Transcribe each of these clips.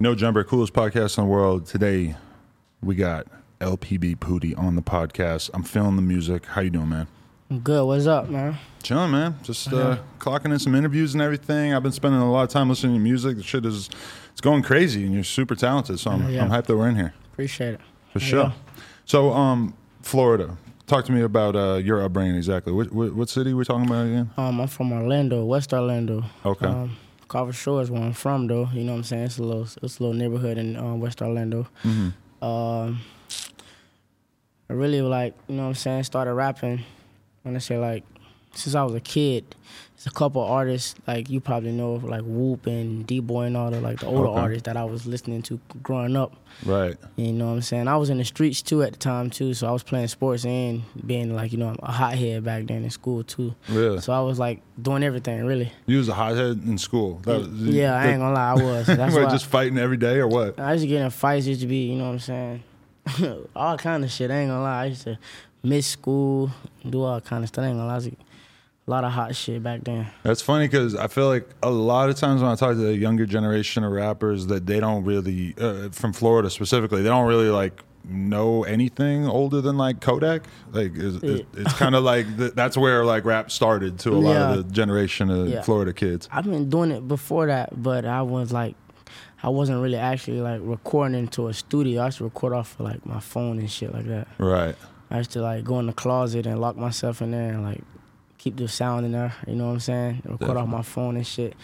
No Jumper, coolest podcast in the world. Today, we got LPB Poody on the podcast. I'm feeling the music. How you doing, man? I'm good. What's up, man? Chilling, man. Just uh, clocking in some interviews and everything. I've been spending a lot of time listening to music. The shit is it's going crazy, and you're super talented. So I'm, Yeah. I'm hyped that we're in here Appreciate it. for sure. So, um, Florida. Talk to me about uh, your upbringing exactly. What, what, what city we talking about again? Um, I'm from Orlando, West Orlando. Okay. Um, Carver Shore is where I'm from, though. You know what I'm saying? It's a little, it's a little neighborhood in um, West Orlando. Mm-hmm. Um, I really like, you know what I'm saying? Started rapping when I say like since I was a kid. There's a couple artists like you probably know like Whoop and D Boy and all the like the older Okay. artists that I was listening to growing up. Right. You know what I'm saying? I was in the streets too at the time too, so I was playing sports and being like, you know, a hothead back then in school too. Really? So I was like doing everything really. You was a hothead in school. That Yeah, I ain't gonna lie, I was. That's why just fighting every day or what? I used to get in fights, used to be, you know what I'm saying? all kind of shit. I ain't gonna lie. I used to miss school, do all kind of stuff. I ain't gonna lie. A lot of hot shit back then. That's funny because I feel like a lot of times when I talk to the younger generation of rappers, that they don't really, uh, from Florida specifically, they don't really like know anything older than like Kodak. Like it's, it, it's kind of like th- that's where like rap started to a lot Yeah. of the generation of Yeah. Florida kids. I've been doing it before that, but I was like, I wasn't really actually like recording into a studio. I used to record off of like my phone and shit like that. Right. I used to like go in the closet and lock myself in there and like keep the sound in there. You know what I'm saying? Record off my phone and shit.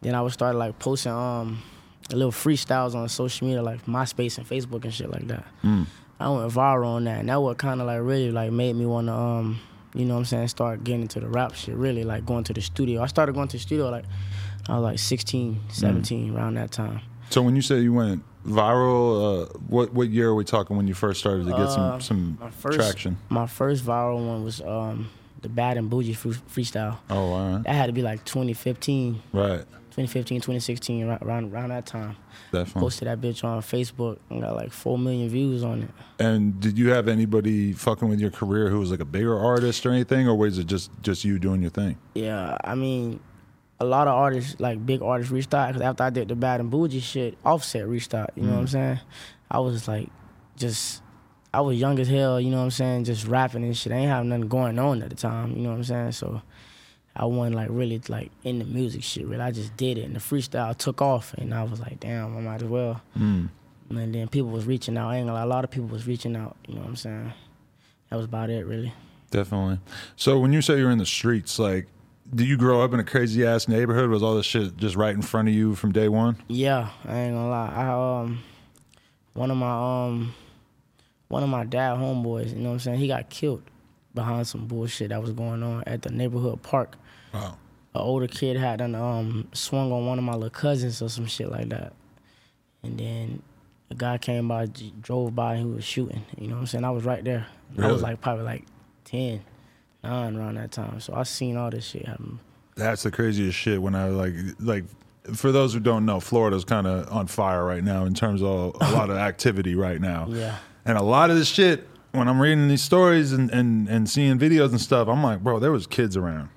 Then I would start like posting um little freestyles on social media like MySpace and Facebook and shit like that. I went viral on that, and that what kind of like really like made me want to um you know what I'm saying start getting into the rap shit. Really like going to the studio. I started going to the studio like I was like 16, 17 around that time. So when you say you went viral, uh, what what year are we talking when you first started to get some Uh, some My first traction? My first viral one was um the Bad and Boujee freestyle. Oh, all right. That had to be like 2015, Right. 2015, 2016, around, around, around that time. Definitely. Posted that bitch on Facebook and got like 4 million views on it. And did you have anybody fucking with your career who was like a bigger artist or anything, or was it just just you doing your thing? Yeah, I mean, a lot of artists, like big artists, reached out. Cause after I did the Bad and Boujee shit, Offset reached out. You know what I'm mm. saying? I was like, just, I was young as hell. You know what I'm saying? Just rapping and shit. I ain't have nothing going on at the time. You know what I'm saying? So. I wasn't like really like in the music shit. Really, I just did it, and the freestyle took off, and I was like, "Damn, I might as well." And then people was reaching out. I ain't gonna lie, a lot of people was reaching out. You know what I'm saying? That was about it, really. Definitely. So when you say you're in the streets, like, do you grow up in a crazy ass neighborhood? Was all this shit just right in front of you from day one? Yeah, I ain't gonna lie. I um one of my um one of my dad homeboys, you know what I'm saying, he got killed behind some bullshit that was going on at the neighborhood park. Wow. An older kid had done um swung on one of my little cousins or some shit like that. And then a guy came by, drove by, and he was shooting. You know what I'm saying? I was right there. I was like probably like 10, 9 around that time. So I seen all this shit happen. That's the craziest shit. When I like like. For those who don't know, Florida's kind of on fire right now in terms of a lot of activity right now. Yeah. And a lot of this shit, when I'm reading these stories and, and, and seeing videos and stuff, I'm like, bro, there was kids around.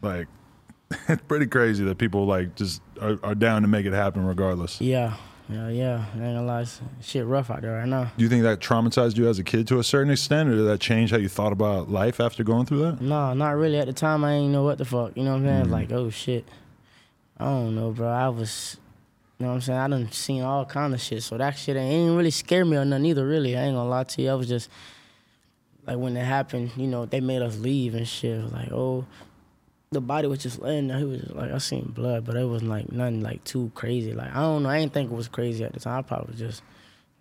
Like, it's pretty crazy that people like just are, are down to make it happen regardless. Yeah. Yeah, yeah. I ain't gonna lie. Shit rough out there right now. Do you think that traumatized you as a kid to a certain extent, or did that change how you thought about life after going through that? No, not really. At the time, I ain't know what the fuck. You know what I'm saying? Like, oh shit. I don't know, bro. I was, you know what I'm saying? I done seen all kind of shit. So that shit ain't really scare me or nothing either, really. I ain't gonna lie to you. I was just, like, when it happened, you know, they made us leave and shit. Like, oh, the body was just laying there. He was like, I seen blood, but it wasn't like nothing like too crazy. Like, I don't know. I ain't think it was crazy at the time. I probably was just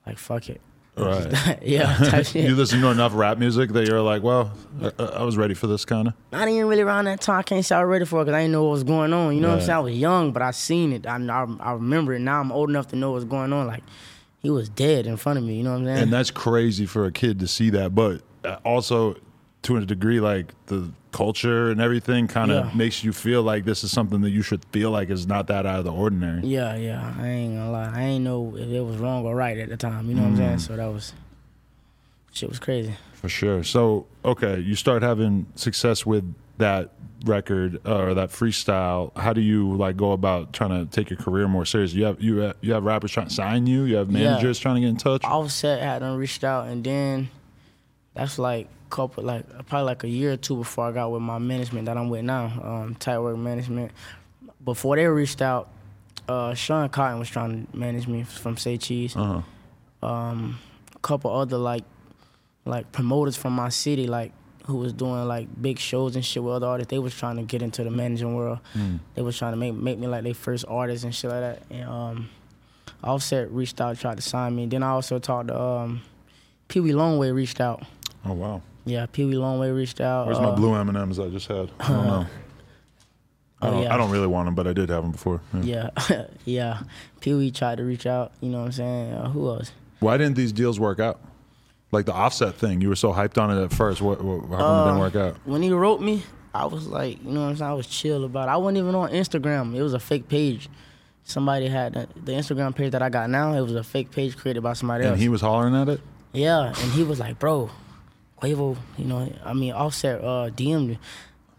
like, fuck it. Right. yeah, you listen to enough rap music that you're like, well, I, I was ready for this kind of. I didn't really around that time. I can't say I was ready for it because I didn't know what was going on. You know what I'm saying? I was young, but I seen it. I, I, I remember it. Now I'm old enough to know what's going on. Like, he was dead in front of me. You know what I'm saying? And that's crazy for a kid to see that. But uh, also, to a degree, like the culture and everything kind of Yeah. makes you feel like this is something that you should feel like is not that out of the ordinary. yeah, yeah. I ain't gonna lie. I ain't know if it was wrong or right at the time. You know what I'm Mm. saying? So that was, shit was crazy. For sure. So, okay, you start having success with that record uh, or that freestyle. How do you like go about trying to take your career more serious? You have you have, you have rappers trying to sign you. You have Yeah. managers trying to get in touch. Offset had them reached out, and then that's like couple like probably like a year or two before I got with my management that I'm with now, um, Tight Work Management. Before they reached out, uh, Sean Cotton was trying to manage me from Say Cheese. Uh-huh. Um, a couple other like like promoters from my city, like who was doing like big shows and shit with other artists. They was trying to get into the managing world. They was trying to make make me like their first artist and shit like that. And um, Offset reached out, tried to sign me. Then I also talked to um, Pee Wee Longway reached out. Oh wow. Yeah, Pee Wee Longway reached out. Where's uh, my blue M and M's I just had? I don't know. I Oh, don't, yeah. I don't really want them, but I did have them before. Yeah. Yeah, yeah. Pee Wee tried to reach out. You know what I'm saying? Uh, who else? Why didn't these deals work out? Like the offset thing, you were so hyped on it at first. What, what how come it Uh, didn't work out? When he wrote me, I was like, you know what I'm saying? I was chill about it. I wasn't even on Instagram. It was a fake page. Somebody had the, the Instagram page that I got now. It was a fake page created by somebody And else. And he was hollering at it. yeah, and he was like, bro, Quavo, you know, I mean, Offset uh, DM'd me.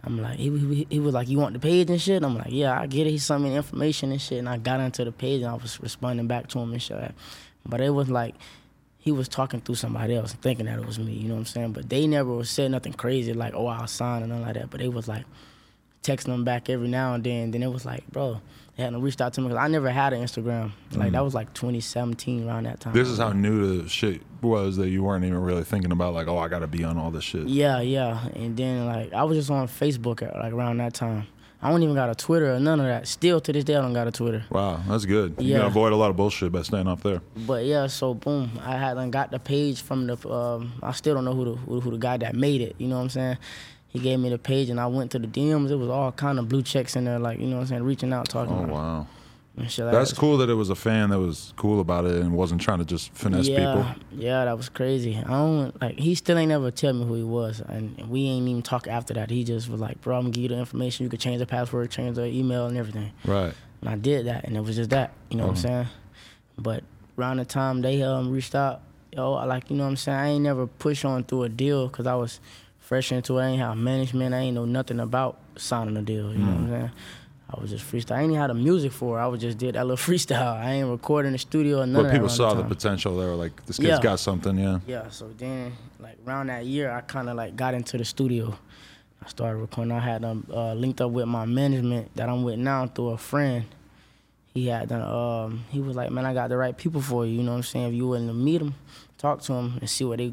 I'm like, he, he, he was like, you want the page and shit? I'm like, yeah, I get it. He sent me the information and shit. And I got into the page and I was responding back to him and shit. But it was like, he was talking through somebody else, thinking that it was me. You know what I'm saying? But they never said nothing crazy like, "Oh, I'll sign" and nothing like that. But they was like texting them back every now and then. Then it was like, bro, hadn't reached out to me because I never had an Instagram. Like that was like 2017 around that time. This is how new the shit was that you weren't even really thinking about. Like, oh, I got to be on all this shit. Yeah, yeah. And then like I was just on Facebook at, like around that time. I don't even got a Twitter or none of that. Still to this day, I don't got a Twitter. Wow, that's good. You Yeah. can avoid a lot of bullshit by staying off there. But yeah, so boom, I hadn't got the page from the. Um, I still don't know who the who, who the guy that made it. You know what I'm saying? He gave me the page and I went to the DMs. It was all kind of blue checks in there, like you know what I'm saying, reaching out, talking. Oh wow, and shit like that's that. cool that it was a fan that was cool about it and wasn't trying to just finesse yeah, people. yeah, that was crazy. I don't like. He still ain't never tell me who he was, and we ain't even talk after that. He just was like, "Bro, I'm gonna give you the information. You could change the password, change the email, and everything." Right. And I did that, and it was just that. You know what I'm saying? But around the time they um reached out, yo, I like you know what I'm saying. I ain't never push on through a deal because I was fresh into it. I ain't have management. I ain't know nothing about signing a deal. You know what I'm saying? I was just freestyle. I ain't even had the music for. it. I was just did that little freestyle. I ain't recording the studio or none But people saw the time. potential. They were like, this kid's Yeah. got something. Yeah. Yeah, so then like around that year, I kind of like got into the studio. I started recording. I had um, uh, linked up with my management that I'm with now through a friend. He had done. Um, he was like, "Man, I got the right people for you. You know what I'm saying? If you willing to meet them, talk to them, and see what they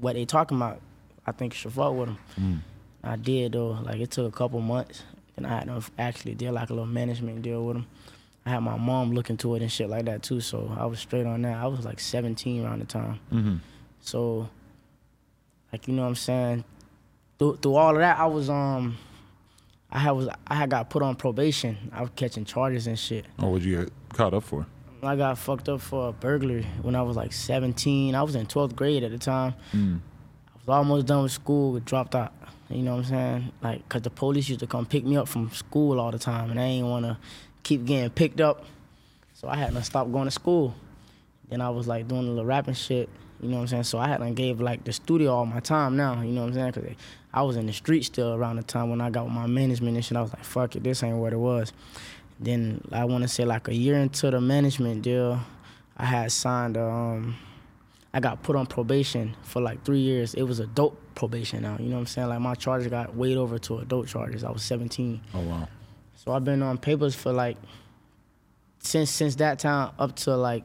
what they talking about, I think you should fuck with them." I did though. Like it took a couple months. and I had to actually did like a little management deal with them. I had my mom look into it and shit like that too. So I was straight on that. I was like 17 around the time. Mm-hmm. So, like you know what I'm saying, through, through all of that, I was um, I had was I had got put on probation. I was catching charges and shit. Or would you get caught up for? I got fucked up for a burglary when I was like 17. I was in 12th grade at the time. Mm. I almost done with school, dropped out. You know what I'm saying? Like, cause the police used to come pick me up from school all the time, and I ain't wanna keep getting picked up. So I had to stop going to school. Then I was like doing a little rapping shit. You know what I'm saying? So I had to give like the studio all my time now. You know what I'm saying? Cause I was in the street still around the time when I got with my management and shit. I was like, fuck it, this ain't what it was. Then I want to say like a year into the management deal, I had signed. Um, I got put on probation for like three years. It was adult probation now. You know what I'm saying? Like my charges got weighed over to adult charges. I was 17. Oh wow. So I've been on papers for like since since that time up to like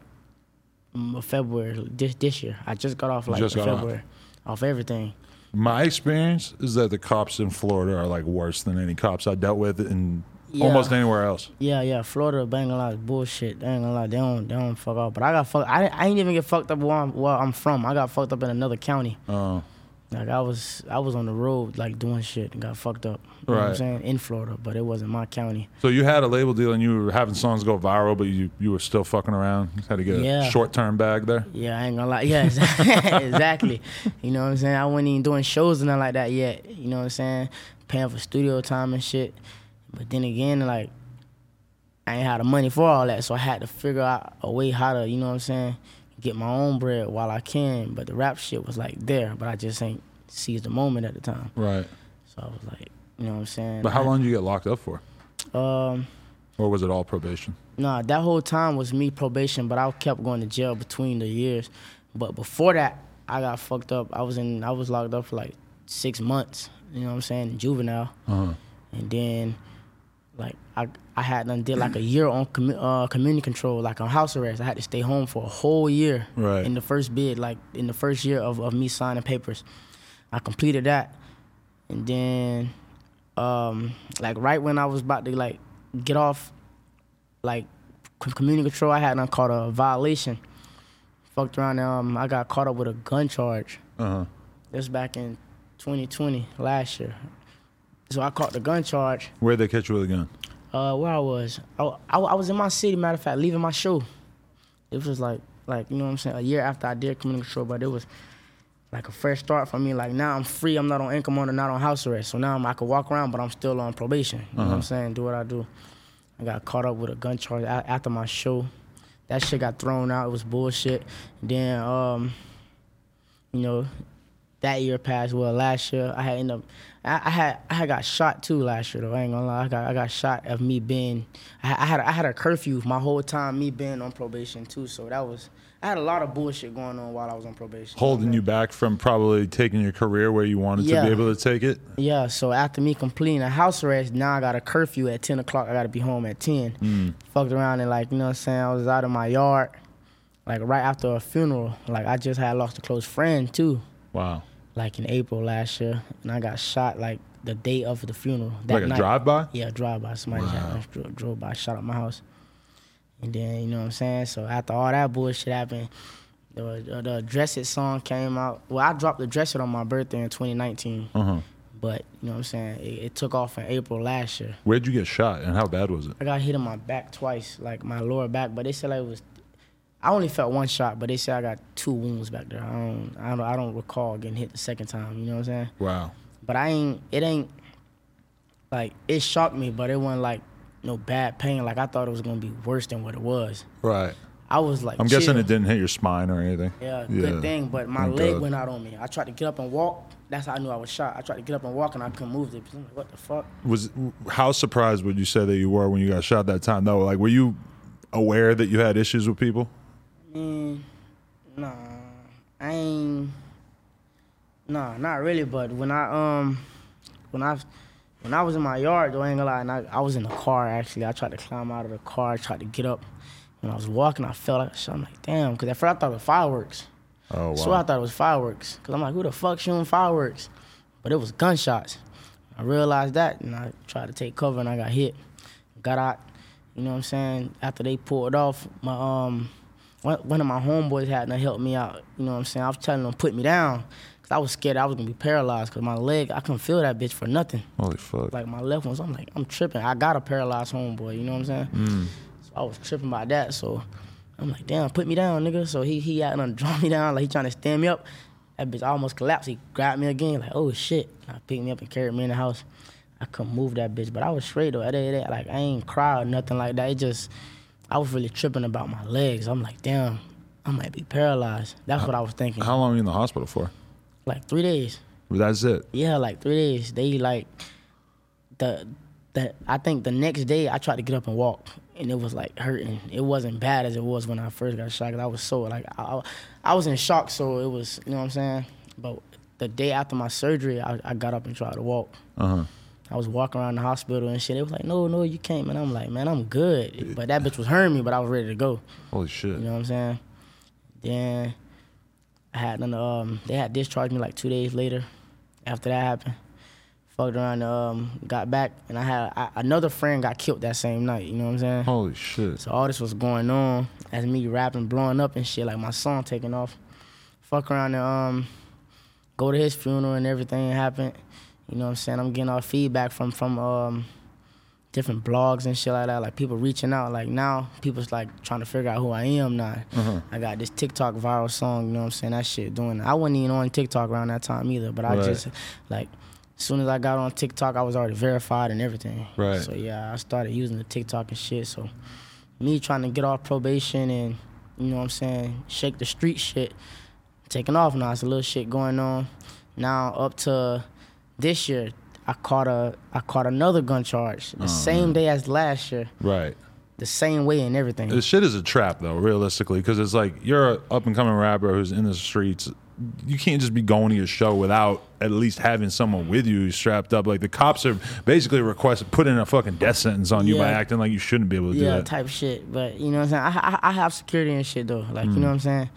February this this year. I just got off like got off. February off everything. My experience is that the cops in Florida are like worse than any cops I dealt with in Yeah. almost anywhere else. Yeah, yeah. Florida, but I ain't gonna lie, is bullshit. They ain't gonna lie, they don't, they don't fuck up. But I got fucked. I, I ain't even get fucked up where I'm, where I'm from. I got fucked up in another county. Oh, Like I was, I was on the road, like doing shit, and got fucked up. You know what I'm Right. saying in Florida, but it wasn't my county. so you had a label deal and you were having songs go viral, but you you were still fucking around. You had to get Yeah. a short term bag there. Yeah, I ain't gonna lie. Yeah, exactly. exactly. You know what I'm saying? I wasn't even doing shows and nothing like that yet. You know what I'm saying? Paying for studio time and shit. But then again, like, I ain't had the money for all that, so I had to figure out a way how to, you know what I'm saying, get my own bread while I can. But the rap shit was like there, but I just ain't seized the moment at the time. Right. So I was like, you know what I'm saying? But how long did you get locked up for, Um, or was it all probation? Nah, that whole time was me probation, but I kept going to jail between the years. But before that, I got fucked up. I was in, I was locked up for like six months. You know what I'm saying? Juvenile, Uh-huh. and then like I, I had done did like a year on commu- uh, community control, like on house arrest. I had to stay home for a whole year. Right. In the first bid, like in the first year of, of me signing papers, I completed that, and then, um, like right when I was about to like get off like community control, I had done caught a violation. Fucked around. Um, I got caught up with a gun charge. Uh huh. This back in 2020, last year. So I caught the gun charge. Where'd they catch you with a gun? Uh, where I was, I, I, I was in my city. Matter of fact, leaving my show. It was like, like you know what I'm saying. A year after I did community control, but it was like a fresh start for me. Like now I'm free. I'm not on income order, not on house arrest. So now I'm, I can walk around, but I'm still on probation. You know what I'm saying? Do what I do. I got caught up with a gun charge after my show. That shit got thrown out. It was bullshit. Then, um, you know, that year passed. Well, last year I had ended up. I, I had I had got shot too last year though. I ain't gonna lie. I got I got shot of me being. I, had- I had I had a curfew my whole time me being on probation too. So that was. I had a lot of bullshit going on while I was on probation. Holding you back from probably taking your career where you wanted to be able to take it. Yeah, so after me completing a house arrest, now I got a curfew at 10 o'clock. I got to be home at 10. Hmm. Fucked around and, like, you know what I'm saying? I was out of my yard, like, right after a funeral. Like, I just had lost a close friend, too, Wow. Like, in April last year. And I got shot, like, the day of the funeral. That like a night. drive by. Yeah, drive by. Somebody just drove, drove by, shot up my house. And then, you know what I'm saying? So after all that bullshit happened, the, the Dress It song came out. Well, I dropped the Dress It on my birthday in 2019. Uh huh. But, you know what I'm saying? It, it took off in April last year. Where'd you get shot and how bad was it? I got hit in my back twice, like my lower back, but they said like it was. I only felt one shot, but they said I got two wounds back there. I don't, I don't, I don't recall getting hit the second time. You know what I'm saying? Wow. But I ain't. It ain't. Like it shocked me, but it wasn't like no bad pain. Like I thought it was gonna be worse than what it was. Right. I was like. I'm guessing it didn't hit your spine or anything. Yeah, good thing. But my Thank leg God. went out on me. I tried to get up and walk. That's how I knew I was shot. I tried to get up and walk, and I couldn't move it. Like, what the fuck? Was how surprised would you say that you were when you got shot that time? though? like were you aware that you had issues with people? Mm, nah, I ain't. Nah, not really. But when I um, when I when I was in my yard, though, I ain't gonna lie, and I, I was in the car actually. I tried to climb out of the car, tried to get up. When I was walking, I felt like shit. I'm like, damn, because at first I thought it was fireworks. Oh wow. So I thought it was fireworks. Cause I'm like, who the fuck shooting fireworks? But it was gunshots. I realized that, and I tried to take cover, and I got hit. Got out. You know what I'm saying? After they pulled off, my um, one, one of my homeboys had to help me out. You know what I'm saying? I was telling them put me down, cause I was scared I was gonna be paralyzed. Cause my leg, I couldn't feel that bitch for nothing. Holy fuck. Like my left one, so I'm like, I'm tripping. I got a paralyzed homeboy. You know what I'm saying? Mm. So I was tripping by that. So I'm like, damn, put me down, nigga. So he he out and draw me down, like he trying to stand me up. That bitch almost collapsed. He grabbed me again, like, oh shit. I picked me up and carried me in the house. I couldn't move that bitch, but I was straight though. Like I ain't cry or nothing like that. It just I was really tripping about my legs. I'm like, damn, I might be paralyzed. That's what I was thinking. How long were you in the hospital for? Like three days. That's it. Yeah, like three days. They like the the I think the next day I tried to get up and walk, and it was like hurting. It wasn't bad as it was when I first got shot. I was so like I, I, I was in shock, so it was you know what I'm saying. But the day after my surgery, I, I got up and tried to walk. Uh huh. I was walking around the hospital and shit. It was like, no, no, you can't, man. I'm like, man, I'm good. But that bitch was hurting me, but I was ready to go. Holy shit. You know what I'm saying? Then I had an, um they had discharged me like two days later after that happened. Fucked around, um, got back, and I had I, another friend got killed that same night. You know what I'm saying? Holy shit. So all this was going on as me rapping, blowing up and shit, like my song taking off. Fuck around and um, go to his funeral and everything happened. You know what I'm saying? I'm getting all feedback from from um, different blogs and shit like that. Like people reaching out. Like now, people's like trying to figure out who I am now. Uh-huh. I got this TikTok viral song. You know what I'm saying? That shit doing. I wasn't even on TikTok around that time either. But I Right. just like. As soon as I got on TikTok, I was already verified and everything. Right. So yeah, I started using the TikTok and shit. So me trying to get off probation and you know what I'm saying, shake the street shit, taking off now. It's a little shit going on. Now up to this year, I caught a I caught another gun charge the oh, same day as last year, Right. the same way and everything. This shit is a trap, though, realistically, because it's like you're an up and coming rapper who's in the streets. You can't just be going to your show without at least having someone with you strapped up. Like the cops are basically requested putting a fucking death sentence on you by acting like you shouldn't be able to do yeah, that. type shit. But you know what I'm saying? I, I I have security and shit though. Like you hmm. know what I'm saying?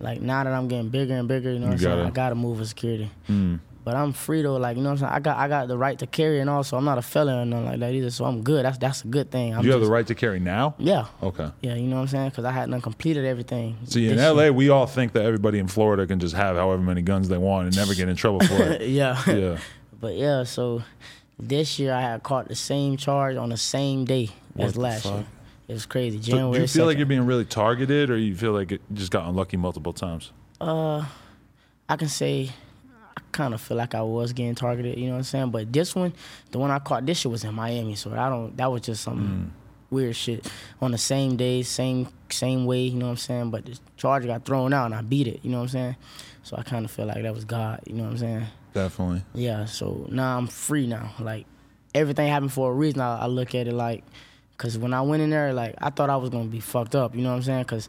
Like now that I'm getting bigger and bigger, you know what I'm saying? gotta- I gotta move with security. Hmm. But I'm free though, like you know what I'm saying. I got I got the right to carry, and also I'm not a felon or nothing like that either. So I'm good. That's that's a good thing. I'm you have just- the right to carry now. Yeah, Okay. yeah. You know what I'm saying? Because I hadn't completed everything. See, in LA, year. we all think that everybody in Florida can just have however many guns they want and never get in trouble for it. yeah. yeah. But yeah, so this year I had caught the same charge on the same day What as last fuck? year. It was crazy. So January. do you feel like you're being really targeted, or you feel like it just got unlucky multiple times? Uh, I can say I kind of feel like I was getting targeted, you know what I'm saying? But this one, the one I caught, this shit was in Miami, so I don't. That was just some mm. weird shit on the same day, same same way, you know what I'm saying? But the charge got thrown out and I beat it, you know what I'm saying? So I kind of feel like that was God, you know what I'm saying? Definitely. Yeah. So now I'm free now. Like everything happened for a reason. I, I look at it like, cause when I went in there, like I thought I was gonna be fucked up, you know what I'm saying? Cause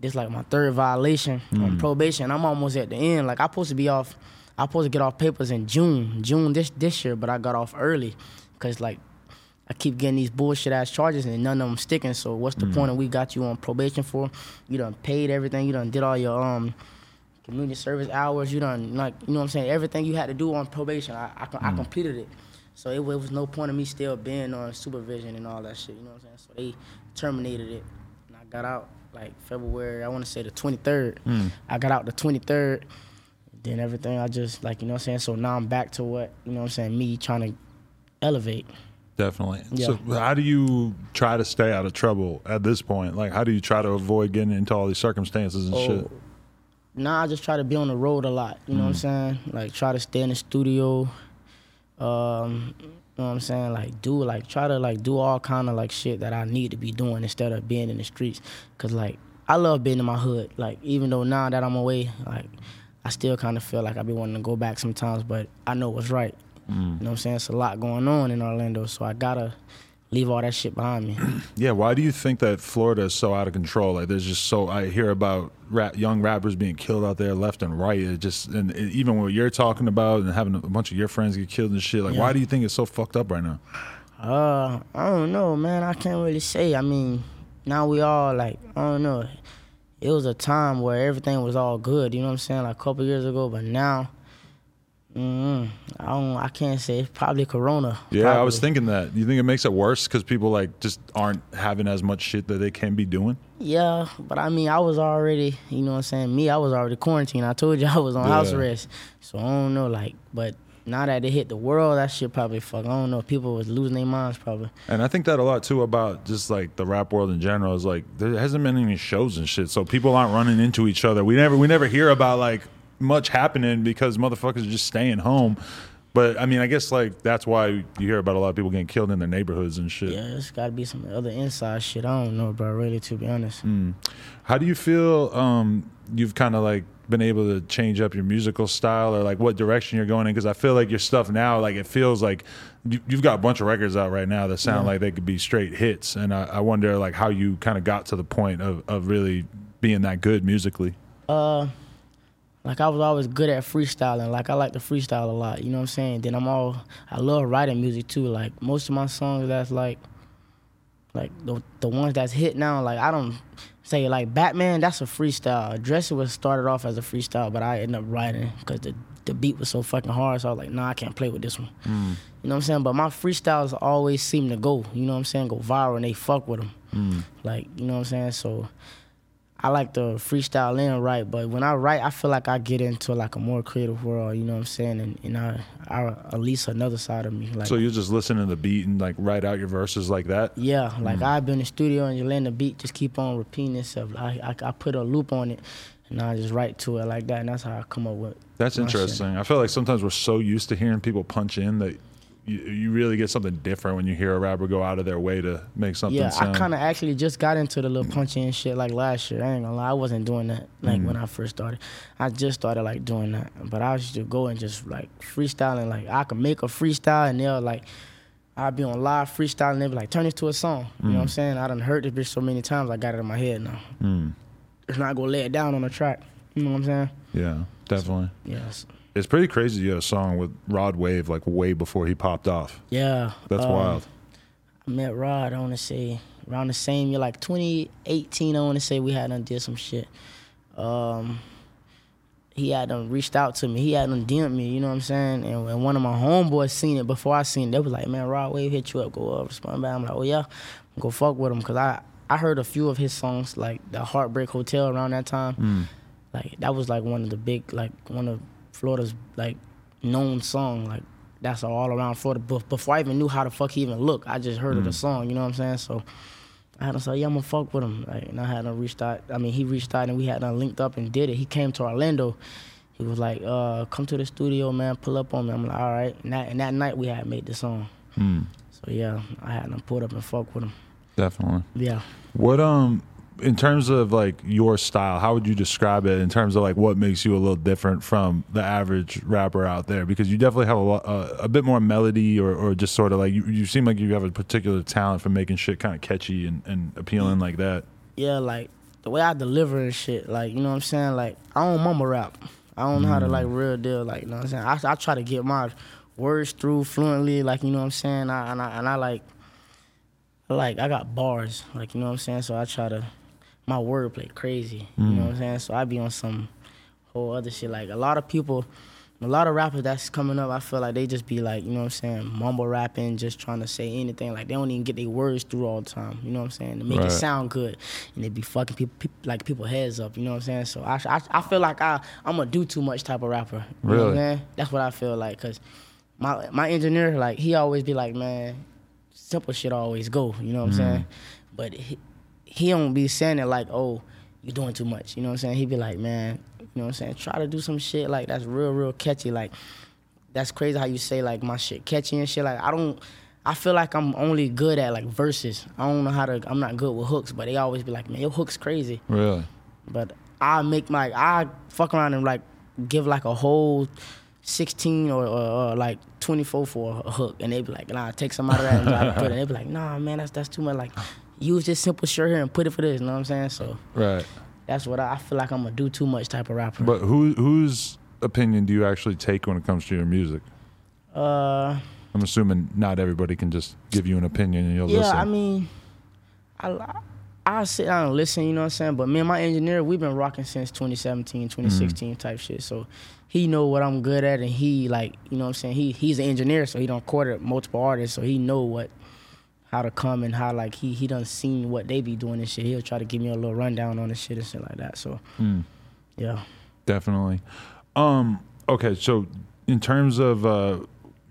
this like my third violation on mm. probation. I'm almost at the end. Like I'm supposed to be off. I'm supposed to get off papers in June, June this this year, but I got off early, cause like I keep getting these bullshit ass charges and none of them sticking. So what's the mm. point of we got you on probation for? You done paid everything. You done did all your um community service hours. You done like you know what I'm saying. Everything you had to do on probation, I I, I mm. completed it. So it, it was no point of me still being on supervision and all that shit. You know what I'm saying. So they terminated it, and I got out like February. I want to say the 23rd. Mm. I got out the 23rd. Then everything I just like you know what I'm saying. So now I'm back to what you know what I'm saying. Me trying to elevate. Definitely. Yeah. So, how do you try to stay out of trouble at this point? Like, how do you try to avoid getting into all these circumstances and shit? Oh, Nah, I just try to be on the road a lot. You know what I'm saying? Like try to stay in the studio. Um, you know what I'm saying? Like do like try to like do all kind of like shit that I need to be doing instead of being in the streets. Cause like I love being in my hood. Like even though now that I'm away, like I still kind of feel like I be wanting to go back sometimes, but I know what's right. You know what I'm saying? It's a lot going on in Orlando, so I gotta leave all that shit behind me. Yeah. Why do you think that Florida is so out of control? Like, there's just so I hear about rap, young rappers being killed out there left and right. It just and it, even what you're talking about and having a bunch of your friends get killed and shit. Like, Yeah. why do you think it's so fucked up right now? Uh, I don't know, man. I can't really say. I mean, now we all like, I don't know. It was a time where everything was all good. You know what I'm saying? Like a couple years ago, but now, mm, I don't. I can't say. It's probably Corona. Yeah, I was thinking that. You think it makes it worse because people like just aren't having as much shit that they can be doing? Yeah, but I mean, I was already, you know what I'm saying? Me, I was already quarantined. I told you I was on house arrest. So I don't know, like, but now that it hit the world, that shit probably fuck. I don't know. People was losing their minds probably. And I think that a lot too about just like the rap world in general is like there hasn't been any shows and shit, so people aren't running into each other. We never we never hear about like much happening because motherfuckers are just staying home. But I mean, I guess like that's why you hear about a lot of people getting killed in their neighborhoods and shit. Yeah, it's got to be some other inside shit. I don't know, bro. Really, to be honest. Mm. How do you feel um, you've kind of like been able to change up your musical style or like what direction you're going in? Because I feel like your stuff now, like it feels like you, you've got a bunch of records out right now that sound Yeah. like they could be straight hits. And I, I wonder like how you kind of got to the point of, of really being that good musically. Uh, like I was always good at freestyling. Like I like to freestyle a lot. You know what I'm saying? Then I'm all I love writing music too. Like most of my songs that's like, like the the ones that's hit now. Like I don't say like Batman. That's a freestyle. Dresser was started off as a freestyle, but I ended up writing because the the beat was so fucking hard. So I was like, nah, I can't play with this one. Mm. You know what I'm saying? But my freestyles always seem to go. You know what I'm saying? Go viral and they fuck with them. Mm. Like you know what I'm saying? So I like to freestyle and write, but when I write, I feel like I get into like a more creative world. You know what I'm saying? And, and I, I release another side of me. Like So you just listen to the beat and like write out your verses like that. yeah, like Mm. I've been in the studio and you let the beat just keep on repeating itself. I, I I put a loop on it, and I just write to it like that, and that's how I come up with. That's my shit. interesting. I feel like sometimes we're so used to hearing people punch in that you, you really get something different when you hear a rapper go out of their way to make something Yeah, sound. I kind of actually just got into the little punching and shit like last year. I ain't gonna lie, I wasn't doing that like Mm. when I first started. I just started like doing that, but I used to go and just like freestyling. Like I could make a freestyle and they'll like. I'd be on live freestyling and they'd be like, turn this to a song. You know what I'm saying? I done heard this bitch so many times, I got it in my head now. Mm. It's not gonna lay it down on the track. You know what I'm saying? Yeah, definitely. Yes. It's pretty crazy you had a song with Rod Wave like way before he popped off. Yeah. That's um, wild. I met Rod, I wanna say, around the same year, like 2018, I wanna say we had done did some shit. Um, he had them reached out to me. He had them DM'd me, you know what I'm saying? And, and one of my homeboys seen it before I seen it. They was like, man, Rod Wave hit you up, go up, respond back. I'm like, oh yeah, go fuck with him. Cause I, I heard a few of his songs, like the Heartbreak Hotel around that time. Mm. Like that was like one of the big, like one of Florida's like known song. Like that's all around Florida. But before I even knew how the fuck he even looked, I just heard of the song. You know what I'm saying? So I had to say, yeah, I'm gonna fuck with him. Like, and I had to reached out. I mean, he reached out and we had done linked up and did it. He came to Orlando. He was like, uh, come to the studio, man. Pull up on me. I'm like, all right. And that, and that night we had made the song. Mm. So yeah, I had to pull up and fuck with him. Definitely. Yeah. What um in terms of like your style, how would you describe it in terms of like what makes you a little different from the average rapper out there? Because you definitely have a lot, uh, a bit more melody, or, or just sort of like you, you seem like you have a particular talent for making shit kind of catchy and, and appealing like that. yeah, like the way I deliver and shit, like you know what I'm saying. Like I don't mumble rap. I don't know how to like real deal. Like you know what I'm saying. I, I try to get my words through fluently. Like you know what I'm saying. I, and I and I like, like I got bars. Like you know what I'm saying. So I try to my wordplay crazy. You know mm. what I'm saying. So I be on some whole other shit. Like a lot of people. A lot of rappers that's coming up, I feel like they just be like, you know what I'm saying, mumble rapping, just trying to say anything. Like they don't even get their words through all the time. You know what I'm saying? To make Right. it sound good, and they be fucking people, people like people heads up. You know what I'm saying? So I, I, I feel like I, I'm a do too much type of rapper. You know what I'm Really? saying? That's what I feel like. Cause my my engineer, like he always be like, man, simple shit always go. You know what I'm mm. saying? But he, he don't be saying it like, oh, you're doing too much. You know what I'm saying? He'd be like, man, you know what I'm saying? Try to do some shit like that's real, real catchy. Like that's crazy how you say like my shit catchy and shit. Like I don't. I feel like I'm only good at like verses. I don't know how to. I'm not good with hooks, but they always be like, man, your hook's crazy. Really? But I make my I fuck around and like give like a whole 16 or, or, or like 24 for a hook, and they be like, nah, take some out of that and try to put it. They be like, nah, man, that's that's too much. Like, use this simple shirt here and put it for this. You know what I'm saying? So Right. that's what I, I feel like I'm gonna do too much type of rapper. But who whose opinion do you actually take when it comes to your music? uh, I'm assuming not everybody can just give you an opinion and you'll yeah, listen. I mean, I I sit down and listen. You know what I'm saying? But me and my engineer, we've been rocking since 2017, 2016 type shit. So he know what I'm good at, and he like, you know what I'm saying? He he's an engineer, so he don't court multiple artists, so he know what how to come and how like he he done seen what they be doing and shit. He'll try to give me a little rundown on the shit and shit like that. So Mm. yeah. Definitely. Um, okay, so in terms of uh,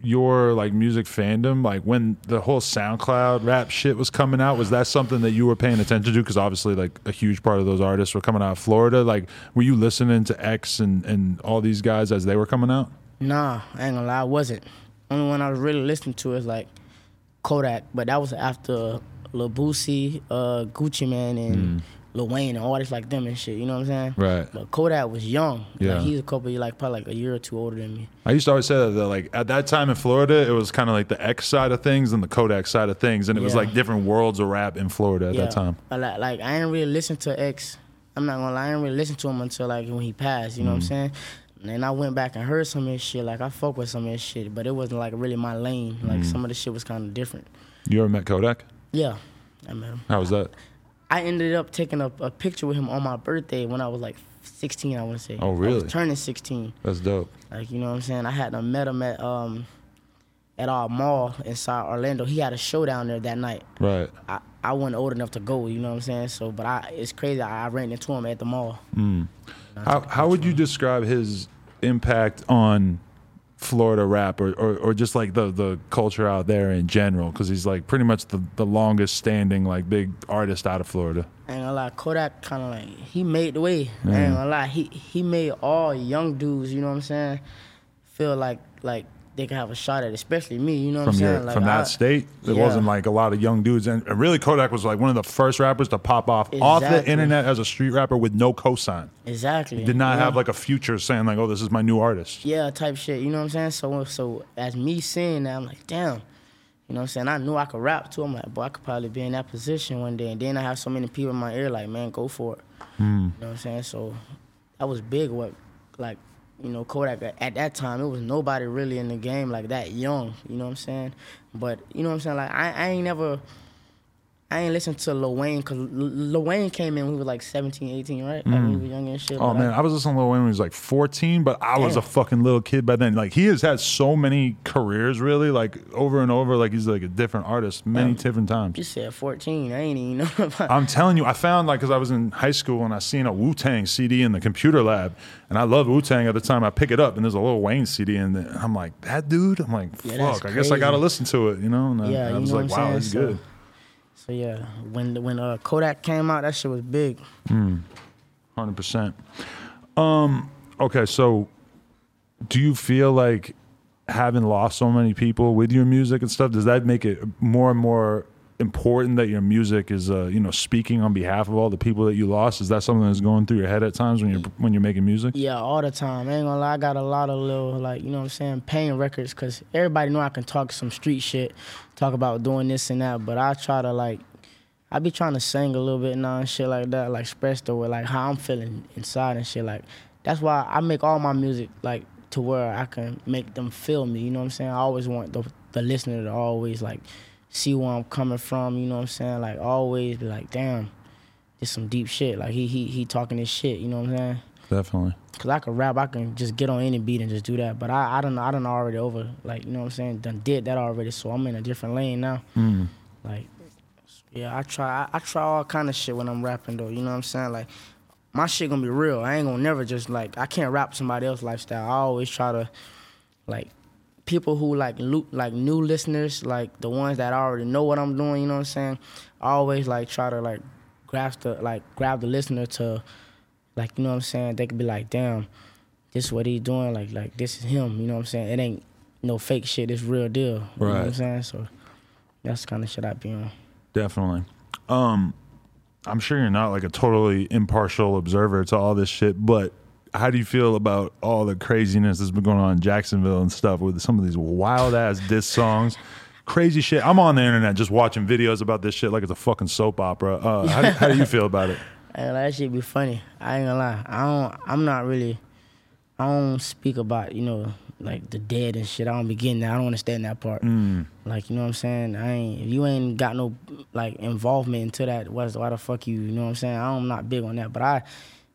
your like music fandom, like when the whole SoundCloud rap shit was coming out, was that something that you were paying attention to? Because obviously, like a huge part of those artists were coming out of Florida. Like, were you listening to X and and all these guys as they were coming out? Nah, I ain't gonna lie, I wasn't. Only one I was really listening to is like Kodak, but that was after Lil Boosie, uh, Gucci Mane, and Lil Wayne and artists like them and shit. You know what I'm saying? Right. But Kodak was young. Yeah. Like, he's a couple, like probably like a year or two older than me. I used to always say that, that like at that time in Florida, it was kind of like the X side of things and the Kodak side of things, and it was like different worlds of rap in Florida at yeah. that time. But like, like I didn't really listen to X. I'm not gonna lie, I didn't really listen to him until like when he passed. You know what I'm saying? And then I went back and heard some of his shit. Like I fuck with some of his shit, but it wasn't like really my lane. Like some of the shit was kind of different. You ever met Kodak? Yeah, I met him. How was that? I ended up taking a, a picture with him on my birthday when I was like 16. I want to say. Oh, I really? was turning 16. That's dope. Like you know what I'm saying. I had to met him at um at our mall inside Orlando. He had a show down there that night. Right. I, I wasn't old enough to go, you know what I'm saying? So, but I it's crazy. I, I ran into him at the mall. Mm. How how would you describe his impact on Florida rap or, or, or just like the, the culture out there in general? Because he's like pretty much the, the longest standing like big artist out of Florida. I ain't gonna lie, Kodak kind of like he made the way. I ain't gonna lie, he he made all young dudes, you know what I'm saying, feel like like they can have a shot at, it, especially me, you know what From I'm your saying? Like from that I- state, there yeah. wasn't like a lot of young dudes, and, and really Kodak was like one of the first rappers to pop off off the internet as a street rapper with no cosign. Exactly. Did not yeah. have like a future saying like, "Oh, this is my new artist." yeah type shit. You know what I'm saying? So so as me seeing that, I'm like, damn. You know what I'm saying? I knew I could rap too. I'm like, boy, I could probably be in that position one day. And then I have so many people in my ear, like, man, go for it. Hmm. You know what I'm saying? So that was big. What, like, you know, Kodak at- at that time, it was nobody really in the game like that young. You know what I'm saying? But you know what I'm saying? Like, I, I ain't never. I ain't listened to Lil Wayne because Lil Wayne came in when we were like 17, 18, right? Like when we mm. were young and shit. Oh but I- man, I was listening to Lil Wayne when he was like 14, but I was a fucking little kid by then. Like he has had so many careers, really, like over and over. Like he's like a different artist many different times. You said 14. I ain't even know about I'm telling you, I found like because I was in high school and I seen a Wu Tang CD in the computer lab, and I love Wu Tang at the time. I pick it up and there's a Lil Wayne CD in there. I'm like, that dude. I'm like, Yeah, fuck. I guess I gotta listen to it, you know. And I, Yeah, I you was know like, wow, it's So- good. So yeah, when when uh, Kodak came out, that shit was big. Hundred percent. Um. Okay. So, do you feel like having lost so many people with your music and stuff does that make it more and more important that your music is, uh, you know, speaking on behalf of all the people that you lost? Is that something that's going through your head at times when you're when you're making music? Yeah, all the time. I ain't gonna lie, I got a lot of little like you know what I'm saying, pain records, cause everybody know I can talk some street shit, talk about doing this and that, but I try to like. I be trying to sing a little bit now and shit like that, like express the way like how I'm feeling inside and shit. Like that's why I make all my music like to where I can make them feel me. You know what I'm saying? I always want the the listener to always like see where I'm coming from. You know what I'm saying? Like always be like, damn, this some deep shit. Like he he he talking this shit. You know what I'm saying? Definitely. Cause I can rap, I can just get on any beat and just do that. But I I don't know, I don't already over like you know what I'm saying. Done did that already, so I'm in a different lane now. Mm. Like, yeah, I try I, I try all kind of shit when I'm rapping though. You know what I'm saying? Like, my shit gonna be real. I ain't gonna never just like I can't rap somebody else's lifestyle. I always try to like people who like lo- like new listeners, like the ones that already know what I'm doing. You know what I'm saying? I always like try to like grasp the like grab the listener to like you know what I'm saying. They could be like, damn, this is what he's doing. Like like this is him. You know what I'm saying? It ain't no fake shit. It's real deal. You know what I'm saying? So that's the kind of shit I be on. Definitely. Um, I'm sure you're not like a totally impartial observer to all this shit, but how do you feel about all the craziness that's been going on in Jacksonville and stuff with some of these wild ass diss songs? Crazy shit. I'm on the internet just watching videos about this shit like it's a fucking soap opera. Uh, how, do, how do you feel about it? Hey, that shit be funny. I ain't gonna lie. I don't. I'm not really. I don't speak about you know like the dead and shit. I don't be getting that. I don't understand that part. Like you know what I'm saying. I ain't. If you ain't got no like involvement into that, what's why the fuck you? You know what I'm saying. I'm not big on that. But I,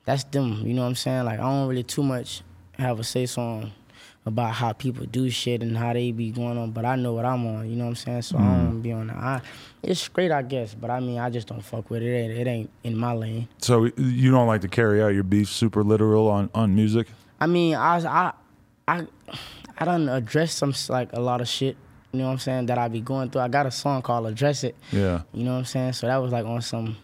that's them. You know what I'm saying. Like I don't really too much have a say so on about how people do shit and how they be going on. But I know what I'm on. You know what I'm saying. So I mm. don't be on that. I, it's great, I guess. But I mean, I just don't fuck with it. It ain't, it ain't in my lane. So you don't like to carry out your beef super literal on, on music? I mean, I I I I done address some like a lot of shit. You know what I'm saying that I be going through. I got a song called "Address It." Yeah. You know what I'm saying. So that was like on some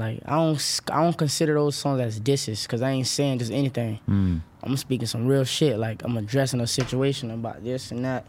like I don't I don't consider those songs as disses because I ain't saying just anything. Mm. I'm speaking some real shit. Like I'm addressing a situation about this and that.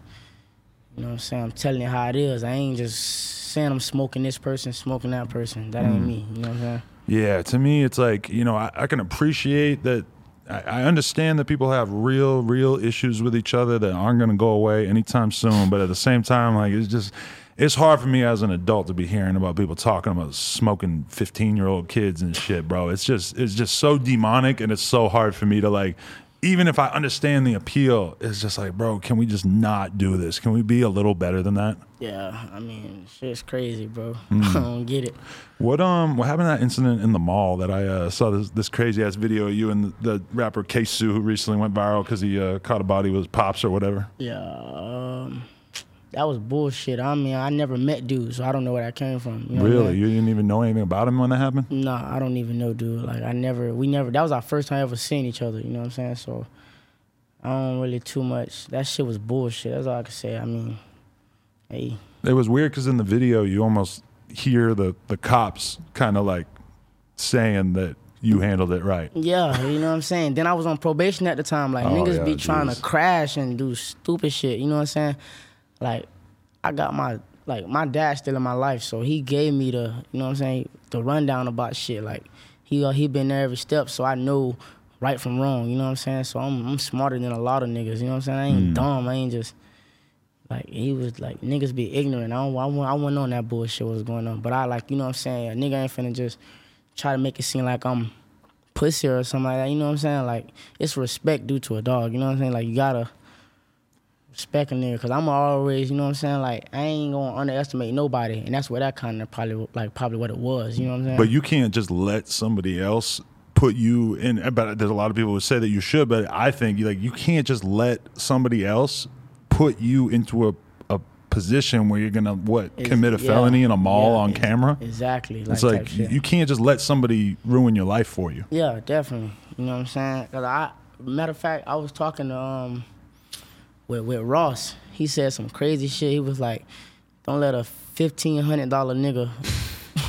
You know what I'm saying. I'm telling you how it is. I ain't just saying I'm smoking this person, smoking that person. That ain't mm. me. You know what I'm saying. Yeah, to me, it's like you know I, I can appreciate that. I, I understand that people have real, real issues with each other that aren't going to go away anytime soon. But at the same time, like it's just, it's hard for me as an adult to be hearing about people talking about smoking fifteen year old kids and shit, bro. It's just, it's just so demonic, and it's so hard for me to like even if I understand the appeal, it's just like, bro, can we just not do this? Can we be a little better than that? Yeah, I mean, shit's crazy, bro. Hmm. I don't get it. What um what happened to that incident in the mall that I uh, saw this this crazy ass video of you and the, the rapper K Su who recently went viral because he uh, caught a body with pops or whatever. Yeah, um, that was bullshit. I mean, I never met dude, so I don't know where that came from. You know what I Really, mean? you didn't even know anything about him when that happened. Nah, I don't even know, dude. Like, I never, we never, that was our first time ever seeing each other, you know what I'm saying? So, I don't really too much. That shit was bullshit. That's all I can say. I mean, hey, It was weird because in the video you almost hear the the cops kind of like saying that you handled it right. yeah, you know what I'm saying? Then I was on probation at the time. Like, Oh, niggas yeah, be trying to crash and do stupid shit, you know what I'm saying? Like, I got my, like, my dad still in my life, so he gave me the, you know what I'm saying, the rundown about shit. Like, he uh, he been there every step, so I know right from wrong, you know what I'm saying? So I'm, I'm smarter than a lot of niggas, you know what I'm saying? I ain't dumb, I ain't just, like, he was like, niggas be ignorant. I don't, I, wasn't- I wasn't on that bullshit what was going on. But I, like, you know what I'm saying? A nigga ain't finna just try to make it seem like I'm pussy or something like that. You know what I'm saying? Like it's respect due to a dog. You know what I'm saying? Like you gotta a nigga because I'm always, you know what I'm saying? Like I ain't gonna underestimate nobody, and that's what that kind of probably like probably what it was. You know what I'm saying? But you can't just let somebody else put you in. But there's a lot of people who say that you should. But I think like you can't just let somebody else put you into a, a position where you're gonna what It's- commit a yeah, felony in a mall yeah, on camera. Exactly. Like It's like shit. you can't just let somebody ruin your life for you. Yeah, definitely. You know what I'm saying? Cause I, matter of fact, I was talking to um, with with Ross. He said some crazy shit. He was like, "Don't let a fifteen hundred dollar nigga,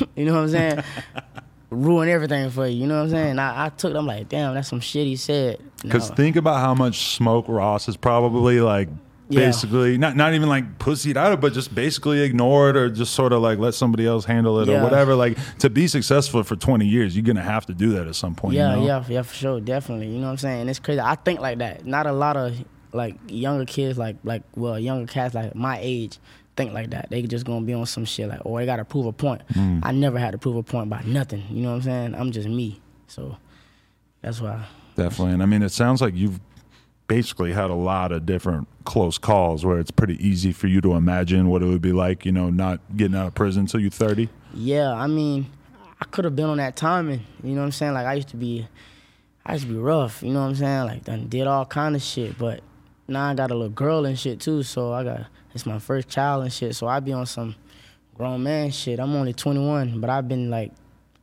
you know what I'm saying, ruin everything for you." You know what I'm saying? I, I took. I'm like, damn, that's some shit he said. Because Now- think about how much smoke Ross is probably like Yeah. basically not not even like pussied out of, but just basically ignored or just sort of like let somebody else handle it or whatever. Like to be successful for twenty years, you're gonna have to do that at some point. Yeah, you know? yeah, yeah, for sure, definitely. You know what I'm saying? It's crazy. I think like that. Not a lot of like younger kids, like like well, younger cats like my age, think like that. They just gonna be on some shit like, oh, they gotta prove a point. Mm. I never had to prove a point by nothing. You know what I'm saying? I'm just me. So that's why. Definitely. And I mean, it sounds like you've basically had a lot of different close calls where it's pretty easy for you to imagine what it would be like, you know, not getting out of prison until you're 30. Yeah, I mean, I could have been on that timing. You know what I'm saying? Like I used to be, I used to be rough. You know what I'm saying? Like done did all kind of shit. But now I got a little girl and shit too. So I got it's my first child and shit. So I be on some grown man shit. I'm only 21, but I've been like,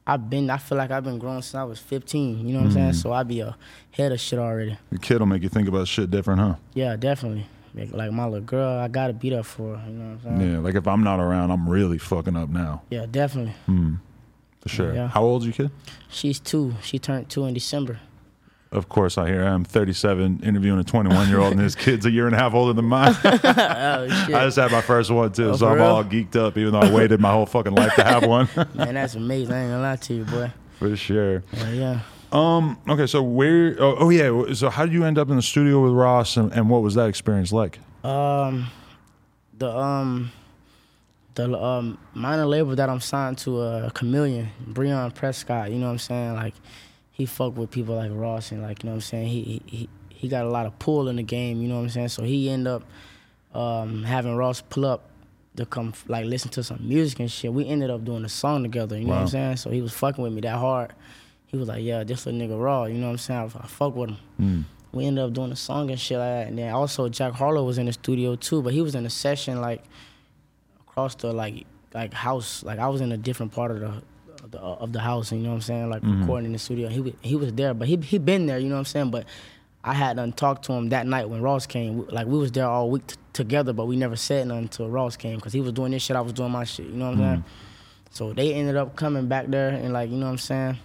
I've been. I feel like I've been grown since I was 15. You know what I'm saying? So I be a head of shit already. The kid will make you think about shit different, huh? Yeah, definitely. Like, like my little girl, I gotta beat up for her. You know what I'm saying? Yeah. Like if I'm not around, I'm really fucking up now. Yeah, definitely. Hmm. For sure. Yeah. How old is your kid? She's two. She turned two in December. Of course, I hear I'm 37 interviewing a 21 year old, and his kid's a year and a half older than mine. Oh shit. I just had my first one too, Oh, so I'm real? all geeked up, even though I waited my whole fucking life to have one. Man, that's amazing. I ain't gonna lie to you, boy. For sure. Yeah, yeah. Um. Okay. So where? Oh, oh yeah. So how did you end up in the studio with Ross, and, and what was that experience like? Um, the um, the um minor label that I'm signed to, uh, Chameleon, Breon Prescott. You know what I'm saying? Like, he fuck with people like Ross, and like, you know what I'm saying? He he he got a lot of pull in the game. You know what I'm saying? So he end up um having Ross pull up to come like listen to some music and shit. We ended up doing a song together. You know what I'm saying? So he was fucking with me that hard. He was like, "Yeah, this little nigga raw." You know what I'm saying? I, I fuck with him. We ended up doing a song and shit like that. And then also Jack Harlow was in the studio too, but he was in a session like across the like like house. Like I was in a different part of the of the, of the house. You know what I'm saying? Like recording in the studio. He wa- he was there, but he he been there. You know what I'm saying? But I hadn't talked to him that night when Ross came. Like we was there all week t- together, but we never said nothing until Ross came because he was doing this shit. I was doing my shit. You know what I'm saying? So they ended up coming back there and like you know what I'm saying.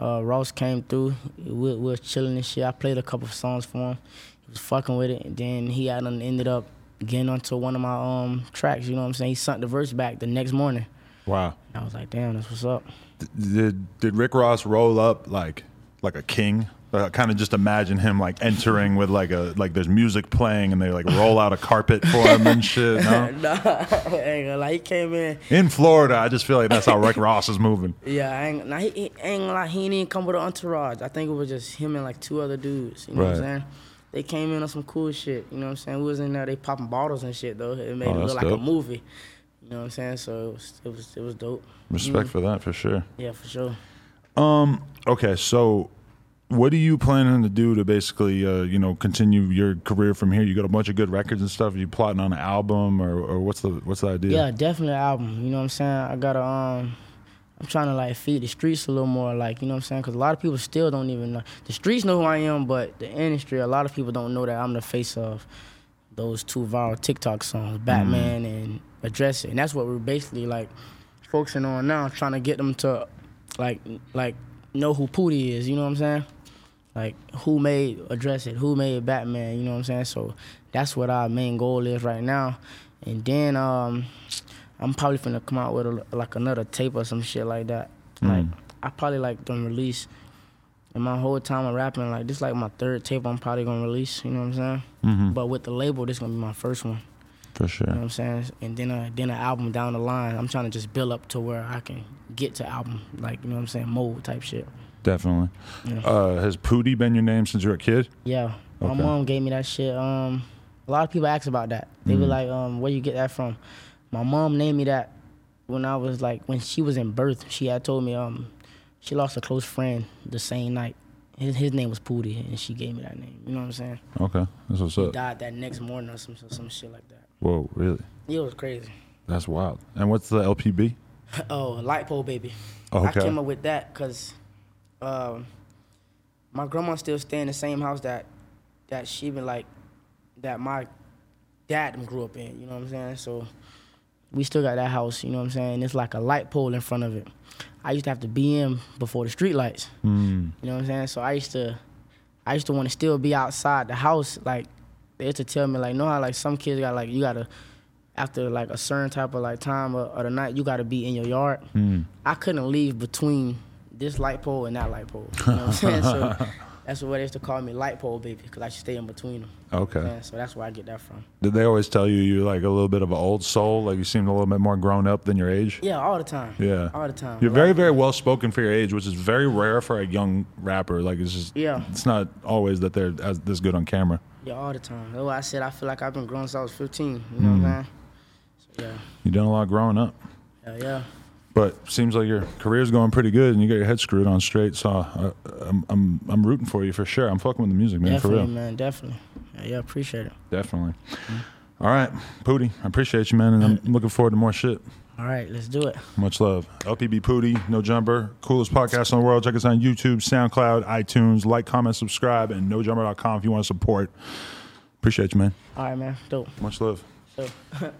Uh, Ross came through. We, we was chilling and shit. I played a couple of songs for him. He was fucking with it, and then he had ended up getting onto one of my um tracks. You know what I'm saying? He sent the verse back the next morning. Wow. I was like, damn, that's what's up. Did did Rick Ross roll up like like a king? Uh, kind of just imagine him like entering with like a like there's music playing and they like roll out a carpet for him and shit. No? nah, I ain't gonna lie. He came in. In Florida, I just feel like that's how Rick Ross is moving. Yeah, I ain't, nah, he, he ain't gonna lie. He didn't come with an entourage. I think it was just him and like two other dudes. You know what I'm saying? They came in on some cool shit. You know what I'm saying? We was in there. They popping bottles and shit though. It made Oh, it that's look like a movie. You know what I'm saying? So it was it was it was dope. Respect for that for sure. Yeah, for sure. Um. Okay, so what are you planning to do to basically, uh, you know, continue your career from here? You got a bunch of good records and stuff. Are you plotting on an album, or, or what's the what's the idea? Yeah, definitely an album. You know what I'm saying? I gotta um I'm trying to like feed the streets a little more, like you know what I'm saying? Because a lot of people still don't even know. The streets know who I am, but the industry, a lot of people don't know that I'm the face of those two viral TikTok songs, Batman and Address It, and that's what we're basically like focusing on now, trying to get them to like like know who Poody is. You know what I'm saying? Like who made Address It, who made Batman. You know what I'm saying? So that's what our main goal is right now, and then um. I'm probably finna come out with a, like another tape or some shit like that. Like I probably like done release. And my whole time of rapping, like this like my third tape I'm probably gonna release. You know what I'm saying? But with the label, this gonna be my first one. For sure. You know what I'm saying? And then a then an album down the line. I'm trying to just build up to where I can get to album, like you know what I'm saying, mold type shit. Definitely. Uh, has Poody been your name since you were a kid? Yeah, my mom gave me that shit. Um, a lot of people ask about that. They be Mm. like, um, where you get that from? My mom named me that when I was like when she was in birth. She had told me um, she lost a close friend the same night. His his name was Poody, and she gave me that name. You know what I'm saying? Okay, that's what's up. died that next morning or some some shit like that. Whoa, really? It was crazy. That's wild. And what's the LPB? oh, light pole baby. Oh, I came up with that because um, my grandma still stay in the same house that that she been like that my dad grew up in. You know what I'm saying? So we still got that house. You know what I'm saying? It's like a light pole in front of it. I used to have to be in before the street lights. Mm. You know what I'm saying? So I used to, I used to want to still be outside the house. Like they used to tell me like, know how like some kids got like you gotta after like a certain type of like time of, of the night you gotta be in your yard. Mm. I couldn't leave between this light pole and that light pole. You know what I'm saying? So that's what they used to call me, light pole baby, because I should stay in between them. Okay. Yeah, so that's where I get that from. Did they always tell you you're like a little bit of an old soul? Like you seemed a little bit more grown up than your age? Yeah, all the time. Yeah. all the time. You're Like, very, very well spoken for your age, which is very rare for a young rapper. Like it's just, Yeah. it's not always that they're as this good on camera. Yeah, all the time. That's why I said I feel like I've been grown since I was 15. You know what I'm hmm. saying? So yeah, You've done a lot growing up, yeah, yeah. But seems like your career's going pretty good, and you got your head screwed on straight. So uh, I'm, I'm, I'm rooting for you for sure. I'm fucking with the music, man, definitely, for real, man, definitely. Yeah, yeah, appreciate it. definitely. All right, Poody, I appreciate you, man, and I'm looking forward to more shit. All right, let's do it. Much love. LPB Poody, No Jumper, coolest podcast in the world. Check us on YouTube, SoundCloud, iTunes. Like, comment, subscribe, and NoJumper.com if you want to support. Appreciate you, man. All right, man. Dope. Much love. So.